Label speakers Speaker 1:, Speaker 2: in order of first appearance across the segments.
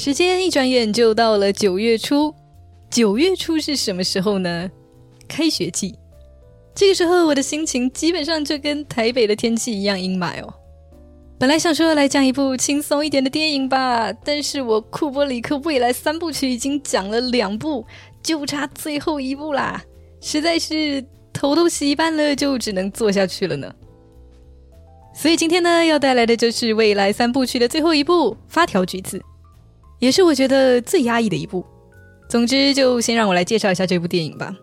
Speaker 1: 时间一转眼就到了九月初，九月初是什么时候呢？开学季。这个时候，我的心情基本上就跟台北的天气一样阴霾哦。本来想说来讲一部轻松一点的电影吧，但是我库伯里克未来三部曲已经讲了两部，就差最后一部啦，实在是头都洗一半了，就只能做下去了呢。所以今天呢，要带来的就是未来三部曲的最后一部《发条橘子》。也是我觉得最压抑的一部。总之，就先让我来介绍一下这部电影吧。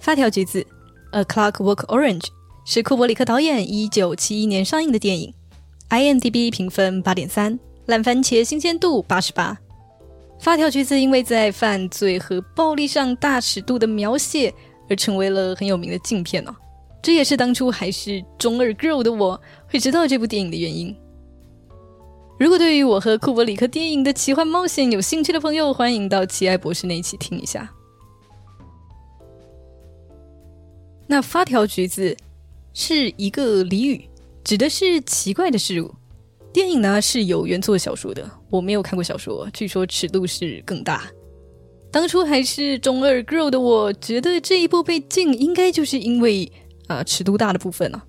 Speaker 1: 《发条橘子》（A Clockwork Orange） 是库伯里克导演一九七一年上映的电影，IMDB 评分八点三，烂番茄新鲜度八十八。发条橘子因为在犯罪和暴力上大尺度的描写而成为了很有名的镜片哦。这也是当初还是中二 girl 的我会知道这部电影的原因。如果对于我和库伯里克电影的奇幻冒险有兴趣的朋友，欢迎到奇爱博士那一起听一下。那发条橘子是一个俚语，指的是奇怪的事物。电影呢是有原作小说的，我没有看过小说，据说尺度是更大。当初还是中二 girl 的我，觉得这一部被禁应该就是因为啊尺度大的部分呢。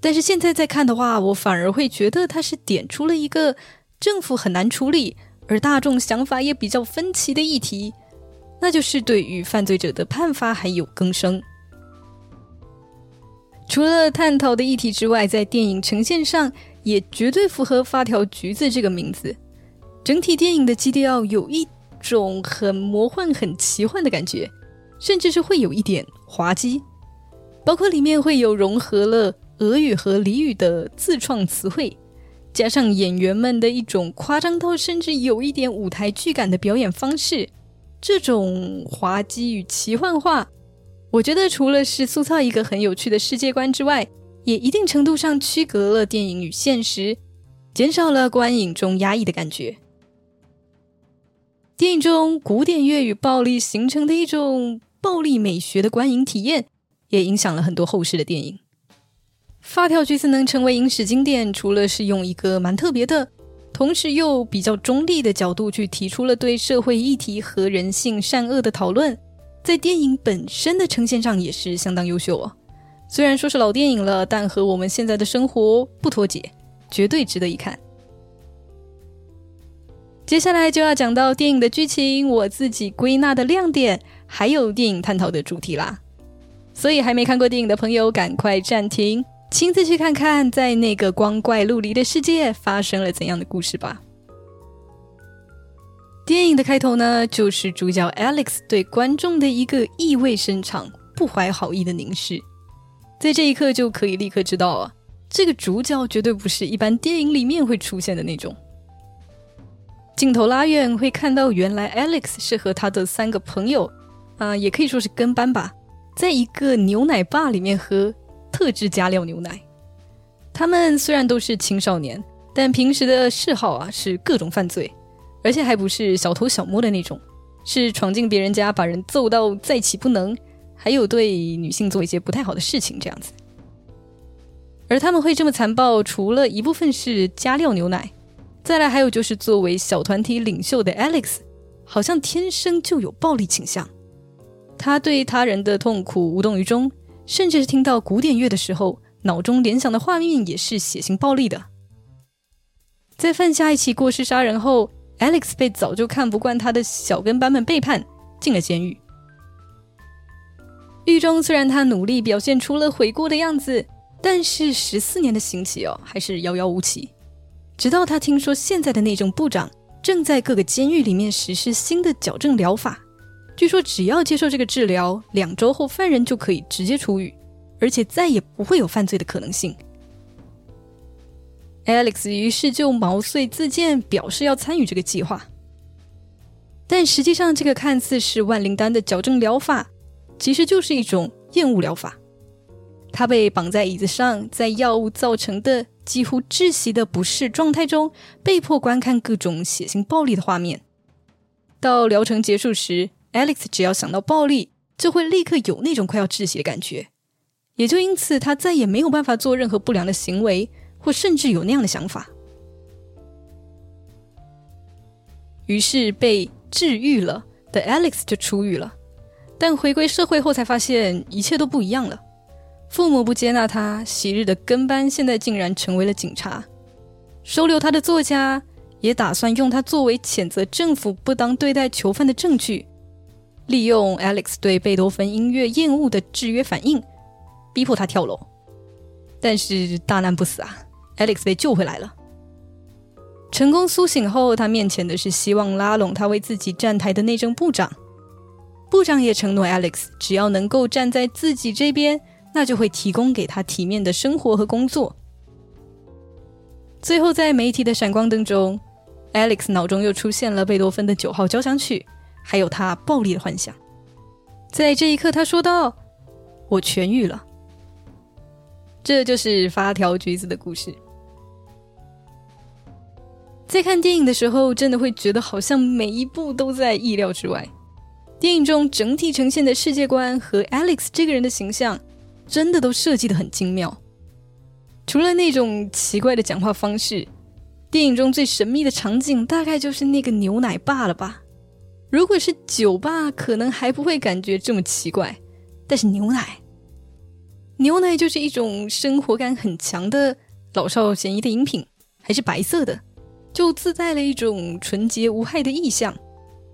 Speaker 1: 但是现在再看的话，我反而会觉得它是点出了一个政府很难处理，而大众想法也比较分歧的议题，那就是对于犯罪者的判罚还有更生。除了探讨的议题之外，在电影呈现上也绝对符合“发条橘子”这个名字。整体电影的基调有一种很魔幻、很奇幻的感觉，甚至是会有一点滑稽，包括里面会有融合了。俄语和俚语的自创词汇，加上演员们的一种夸张到甚至有一点舞台剧感的表演方式，这种滑稽与奇幻化，我觉得除了是塑造一个很有趣的世界观之外，也一定程度上区隔了电影与现实，减少了观影中压抑的感觉。电影中古典乐与暴力形成的一种暴力美学的观影体验，也影响了很多后世的电影。发条橘子能成为影史经典，除了是用一个蛮特别的，同时又比较中立的角度去提出了对社会议题和人性善恶的讨论，在电影本身的呈现上也是相当优秀哦。虽然说是老电影了，但和我们现在的生活不脱节，绝对值得一看。接下来就要讲到电影的剧情，我自己归纳的亮点，还有电影探讨的主题啦。所以还没看过电影的朋友，赶快暂停。亲自去看看，在那个光怪陆离的世界发生了怎样的故事吧。电影的开头呢，就是主角 Alex 对观众的一个意味深长、不怀好意的凝视，在这一刻就可以立刻知道啊，这个主角绝对不是一般电影里面会出现的那种。镜头拉远，会看到原来 Alex 是和他的三个朋友，啊，也可以说是跟班吧，在一个牛奶吧里面喝。特制加料牛奶。他们虽然都是青少年，但平时的嗜好啊是各种犯罪，而且还不是小偷小摸的那种，是闯进别人家把人揍到再起不能，还有对女性做一些不太好的事情这样子。而他们会这么残暴，除了一部分是加料牛奶，再来还有就是作为小团体领袖的 Alex，好像天生就有暴力倾向，他对他人的痛苦无动于衷。甚至是听到古典乐的时候，脑中联想的画面也是血腥暴力的。在犯下一起过失杀人后，Alex 被早就看不惯他的小跟班们背叛，进了监狱。狱中虽然他努力表现出了悔过的样子，但是十四年的刑期哦，还是遥遥无期。直到他听说现在的内政部长正在各个监狱里面实施新的矫正疗法。据说，只要接受这个治疗，两周后犯人就可以直接出狱，而且再也不会有犯罪的可能性。Alex 于是就毛遂自荐，表示要参与这个计划。但实际上，这个看似是万灵丹的矫正疗法，其实就是一种厌恶疗法。他被绑在椅子上，在药物造成的几乎窒息的不适状态中，被迫观看各种血腥暴力的画面。到疗程结束时，Alex 只要想到暴力，就会立刻有那种快要窒息的感觉，也就因此他再也没有办法做任何不良的行为，或甚至有那样的想法。于是被治愈了的 Alex 就出狱了。但回归社会后才发现一切都不一样了。父母不接纳他，昔日的跟班现在竟然成为了警察。收留他的作家也打算用他作为谴责政府不当对待囚犯的证据，利用 Alex 对贝多芬音乐厌恶的制约反应，逼迫他跳楼。但是大难不死啊，Alex 被救回来了。成功苏醒后，他面前的是希望拉拢他为自己站台的内政部长。部长也承诺，Alex 只要能够站在自己这边，那就会提供给他体面的生活和工作。最后，在媒体的闪光灯中，Alex 脑中又出现了贝多芬的九号交响曲，还有他暴力的幻想。在这一刻，他说道：“我痊愈了。”这就是发条橘子的故事。在看电影的时候，真的会觉得好像每一步都在意料之外。电影中整体呈现的世界观和 Alex 这个人的形象，真的都设计的很精妙。除了那种奇怪的讲话方式，电影中最神秘的场景大概就是那个牛奶坝了吧？如果是酒吧，可能还不会感觉这么奇怪，但是牛奶，牛奶就是一种生活感很强的老少咸宜的饮品，还是白色的，就自带了一种纯洁无害的意象。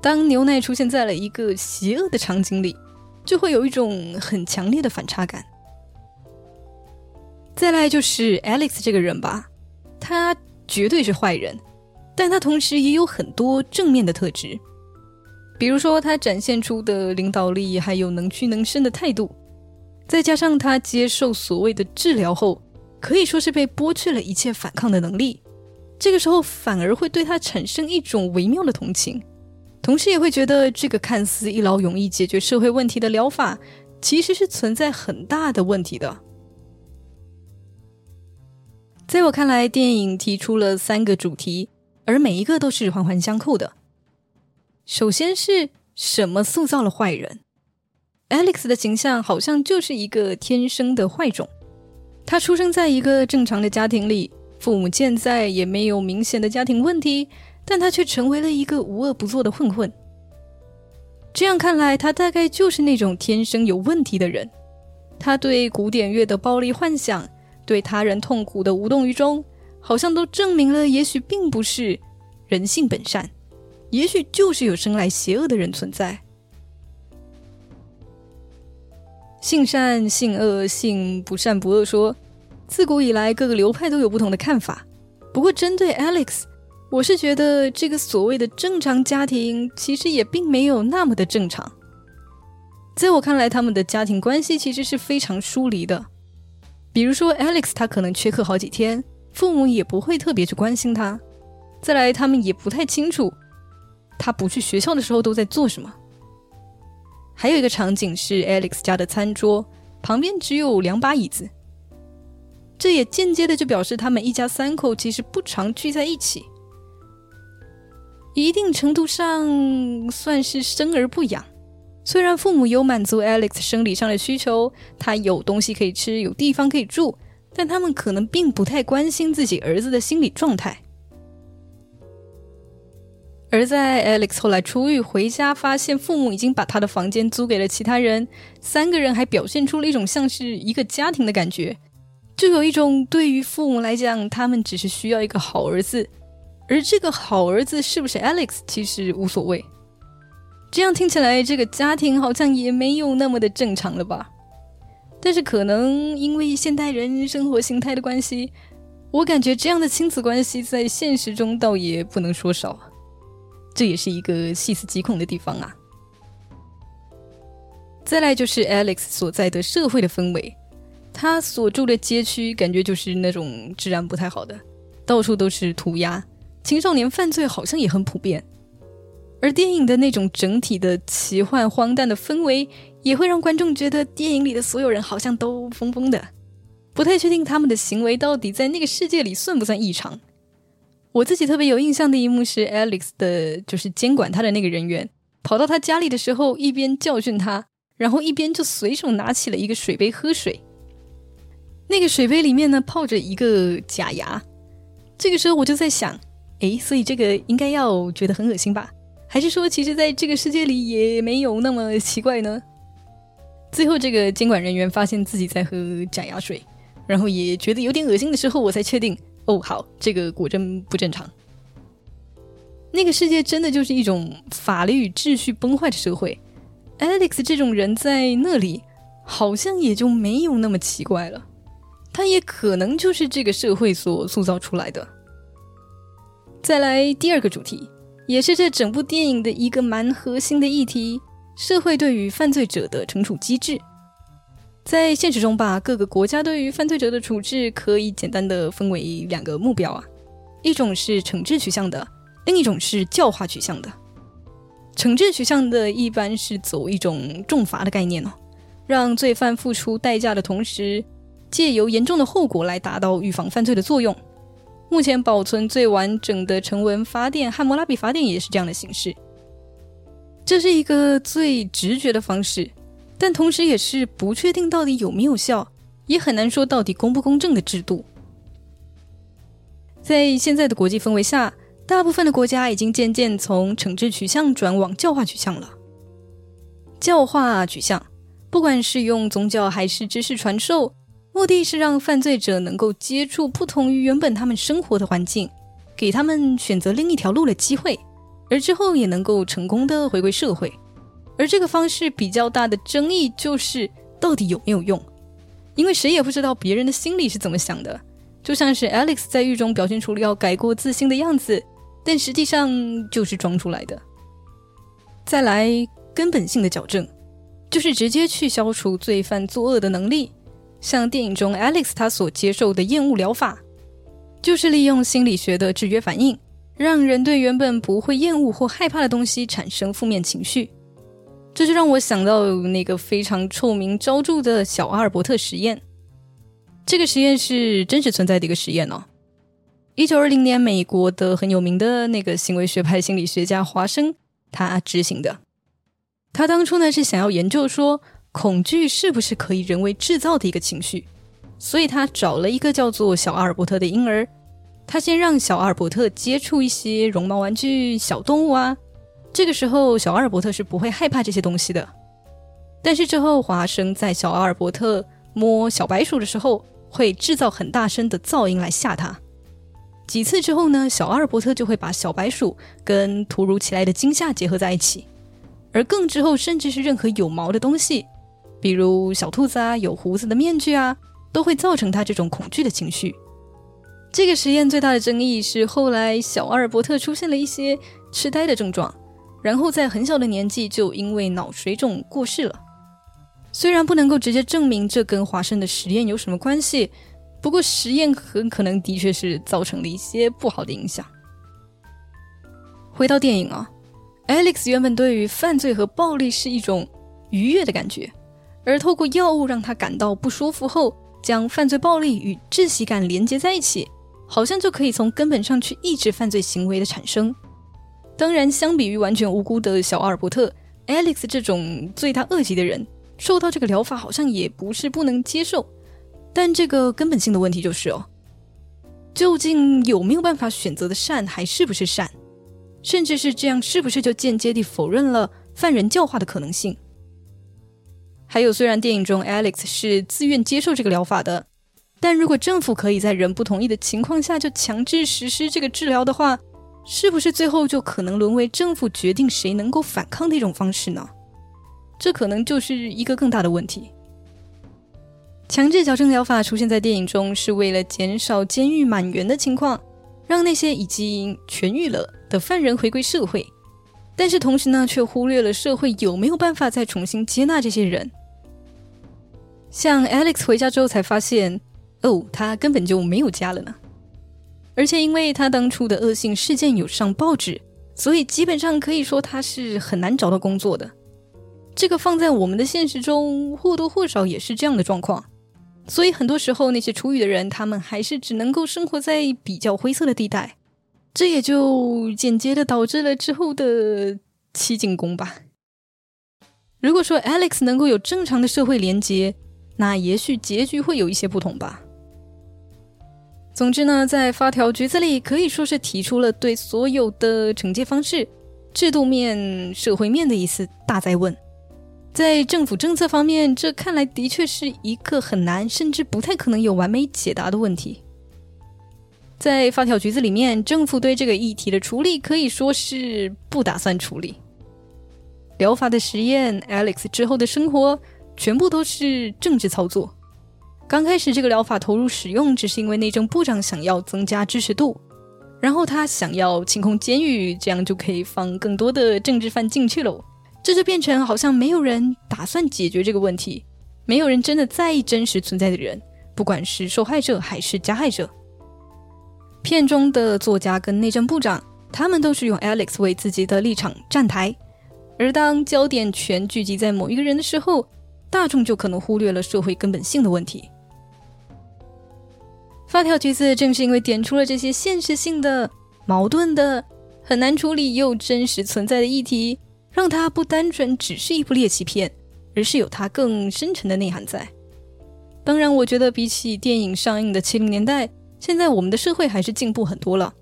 Speaker 1: 当牛奶出现在了一个邪恶的场景里，就会有一种很强烈的反差感。再来就是 Alex 这个人吧，他绝对是坏人，但他同时也有很多正面的特质，比如说他展现出的领导力，还有能屈能伸的态度，再加上他接受所谓的治疗后，可以说是被剥去了一切反抗的能力，这个时候反而会对他产生一种微妙的同情。同时也会觉得，这个看似一劳永逸解决社会问题的疗法，其实是存在很大的问题的。在我看来，电影提出了三个主题，而每一个都是环环相扣的。首先是什么塑造了坏人？Alex 的形象好像就是一个天生的坏种。他出生在一个正常的家庭里，父母健在，也没有明显的家庭问题。但他却成为了一个无恶不作的混混。这样看来，他大概就是那种天生有问题的人。他对古典乐的暴力幻想，对他人痛苦的无动于衷，好像都证明了，也许并不是人性本善，也许就是有生来邪恶的人存在。性善性恶，性不善不恶说，自古以来各个流派都有不同的看法。不过，针对 Alex。我是觉得这个所谓的正常家庭，其实也并没有那么的正常。在我看来，他们的家庭关系其实是非常疏离的。比如说，Alex 他可能缺课好几天，父母也不会特别去关心他。再来，他们也不太清楚他不去学校的时候都在做什么。还有一个场景是 Alex 家的餐桌旁边只有两把椅子，这也间接的就表示他们一家三口其实不常聚在一起。一定程度上算是生而不养。虽然父母有满足 Alex 生理上的需求，他有东西可以吃，有地方可以住，但他们可能并不太关心自己儿子的心理状态。而在 Alex 后来出狱回家，发现父母已经把他的房间租给了其他人，三个人还表现出了一种像是一个家庭的感觉，就有一种对于父母来讲，他们只是需要一个好儿子。而这个好儿子是不是 Alex，其实无所谓。这样听起来，这个家庭好像也没有那么的正常了吧？但是可能因为现代人生活形态的关系，我感觉这样的亲子关系在现实中倒也不能说少。这也是一个细思极恐的地方啊。再来就是 Alex 所在的社会的氛围，他所住的街区感觉就是那种治安不太好的，到处都是涂鸦。青少年犯罪好像也很普遍，而电影的那种整体的奇幻荒诞的氛围，也会让观众觉得电影里的所有人好像都疯疯的，不太确定他们的行为到底在那个世界里算不算异常。我自己特别有印象的一幕是，Alex 的就是监管他的那个人员跑到他家里的时候，一边教训他，然后一边就随手拿起了一个水杯喝水，那个水杯里面呢泡着一个假牙。这个时候我就在想。诶，所以这个应该要觉得很恶心吧？还是说，其实在这个世界里也没有那么奇怪呢？最后，这个监管人员发现自己在喝假牙水，然后也觉得有点恶心的时候，我才确定，哦，好，这个果真不正常。那个世界真的就是一种法律与秩序崩坏的社会，Alex 这种人在那里，好像也就没有那么奇怪了。他也可能就是这个社会所塑造出来的。再来第二个主题，也是这整部电影的一个蛮核心的议题：社会对于犯罪者的惩处机制。在现实中吧，各个国家对于犯罪者的处置可以简单的分为两个目标啊，一种是惩治取向的，另一种是教化取向的。惩治取向的一般是走一种重罚的概念哦，让罪犯付出代价的同时。借由严重的后果来达到预防犯罪的作用。目前保存最完整的成文法典《汉谟拉比法典》也是这样的形式。这是一个最直觉的方式，但同时也是不确定到底有没有效，也很难说到底公不公正的制度。在现在的国际氛围下，大部分的国家已经渐渐从惩治取向转往教化取向了。教化取向，不管是用宗教还是知识传授。目的是让犯罪者能够接触不同于原本他们生活的环境，给他们选择另一条路的机会，而之后也能够成功的回归社会。而这个方式比较大的争议就是到底有没有用，因为谁也不知道别人的心里是怎么想的。就像是 Alex 在狱中表现出了要改过自新的样子，但实际上就是装出来的。再来根本性的矫正，就是直接去消除罪犯作恶的能力。像电影中 Alex 他所接受的厌恶疗法，就是利用心理学的制约反应，让人对原本不会厌恶或害怕的东西产生负面情绪。这就让我想到那个非常臭名昭著的小阿尔伯特实验。这个实验是真实存在的一个实验哦。一九二零年，美国的很有名的那个行为学派心理学家华生他执行的。他当初呢是想要研究说。恐惧是不是可以人为制造的一个情绪？所以他找了一个叫做小阿尔伯特的婴儿，他先让小阿尔伯特接触一些绒毛玩具、小动物啊。这个时候，小阿尔伯特是不会害怕这些东西的。但是之后，华生在小阿尔伯特摸小白鼠的时候，会制造很大声的噪音来吓他。几次之后呢，小阿尔伯特就会把小白鼠跟突如其来的惊吓结合在一起，而更之后，甚至是任何有毛的东西。比如小兔子啊，有胡子的面具啊，都会造成他这种恐惧的情绪。这个实验最大的争议是，后来小阿尔伯特出现了一些痴呆的症状，然后在很小的年纪就因为脑水肿过世了。虽然不能够直接证明这跟华生的实验有什么关系，不过实验很可能的确是造成了一些不好的影响。回到电影啊，Alex 原本对于犯罪和暴力是一种愉悦的感觉。而透过药物让他感到不舒服后，将犯罪暴力与窒息感连接在一起，好像就可以从根本上去抑制犯罪行为的产生。当然，相比于完全无辜的小阿尔伯特，Alex 这种罪大恶极的人，受到这个疗法好像也不是不能接受。但这个根本性的问题就是哦，究竟有没有办法选择的善还是不是善？甚至是这样，是不是就间接地否认了犯人教化的可能性？还有，虽然电影中 Alex 是自愿接受这个疗法的，但如果政府可以在人不同意的情况下就强制实施这个治疗的话，是不是最后就可能沦为政府决定谁能够反抗的一种方式呢？这可能就是一个更大的问题。强制矫正疗法出现在电影中是为了减少监狱满员的情况，让那些已经痊愈了的犯人回归社会。但是同时呢，却忽略了社会有没有办法再重新接纳这些人。像 Alex 回家之后才发现，哦，他根本就没有家了呢。而且因为他当初的恶性事件有上报纸，所以基本上可以说他是很难找到工作的。这个放在我们的现实中，或多或少也是这样的状况。所以很多时候，那些出狱的人，他们还是只能够生活在比较灰色的地带。这也就间接的导致了之后的七进宫吧。如果说 Alex 能够有正常的社会连接，那也许结局会有一些不同吧。总之呢，在发条橘子里可以说是提出了对所有的惩戒方式、制度面、社会面的一次大灾问。在政府政策方面，这看来的确是一个很难，甚至不太可能有完美解答的问题。在发条橘子里面，政府对这个议题的处理可以说是不打算处理。疗法的实验，Alex 之后的生活，全部都是政治操作。刚开始这个疗法投入使用，只是因为内政部长想要增加支持度，然后他想要清空监狱，这样就可以放更多的政治犯进去喽。这就变成好像没有人打算解决这个问题，没有人真的在意真实存在的人，不管是受害者还是加害者。片中的作家跟内政部长，他们都是用 Alex 为自己的立场站台，而当焦点全聚集在某一个人的时候，大众就可能忽略了社会根本性的问题。发条橘子正是因为点出了这些现实性的、矛盾的、很难处理又真实存在的议题，让它不单纯只是一部猎奇片，而是有它更深沉的内涵在。当然，我觉得比起电影上映的七零年代，现在我们的社会还是进步很多了，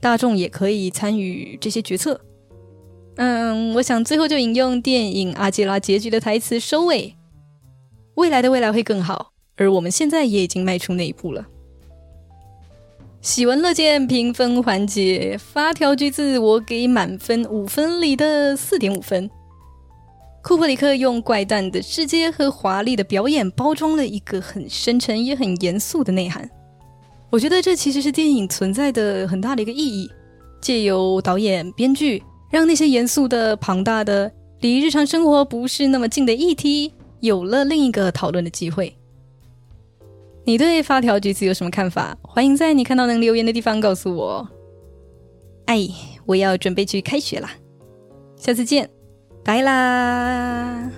Speaker 1: 大众也可以参与这些决策。嗯，我想最后就引用电影《阿基拉》结局的台词收尾：未来的未来会更好，而我们现在也已经迈出那一步了。喜闻乐见，评分环节发条橘子，我给满分五分里的四点五分。库珀里克用怪诞的世界和华丽的表演，包装了一个很深沉也很严肃的内涵。我觉得这其实是电影存在的很大的一个意义，借由导演、编剧，让那些严肃的、庞大的、离日常生活不是那么近的议题，有了另一个讨论的机会。你对发条橘子有什么看法？欢迎在你看到能留言的地方告诉我。哎，我要准备去开学啦，下次见，拜啦。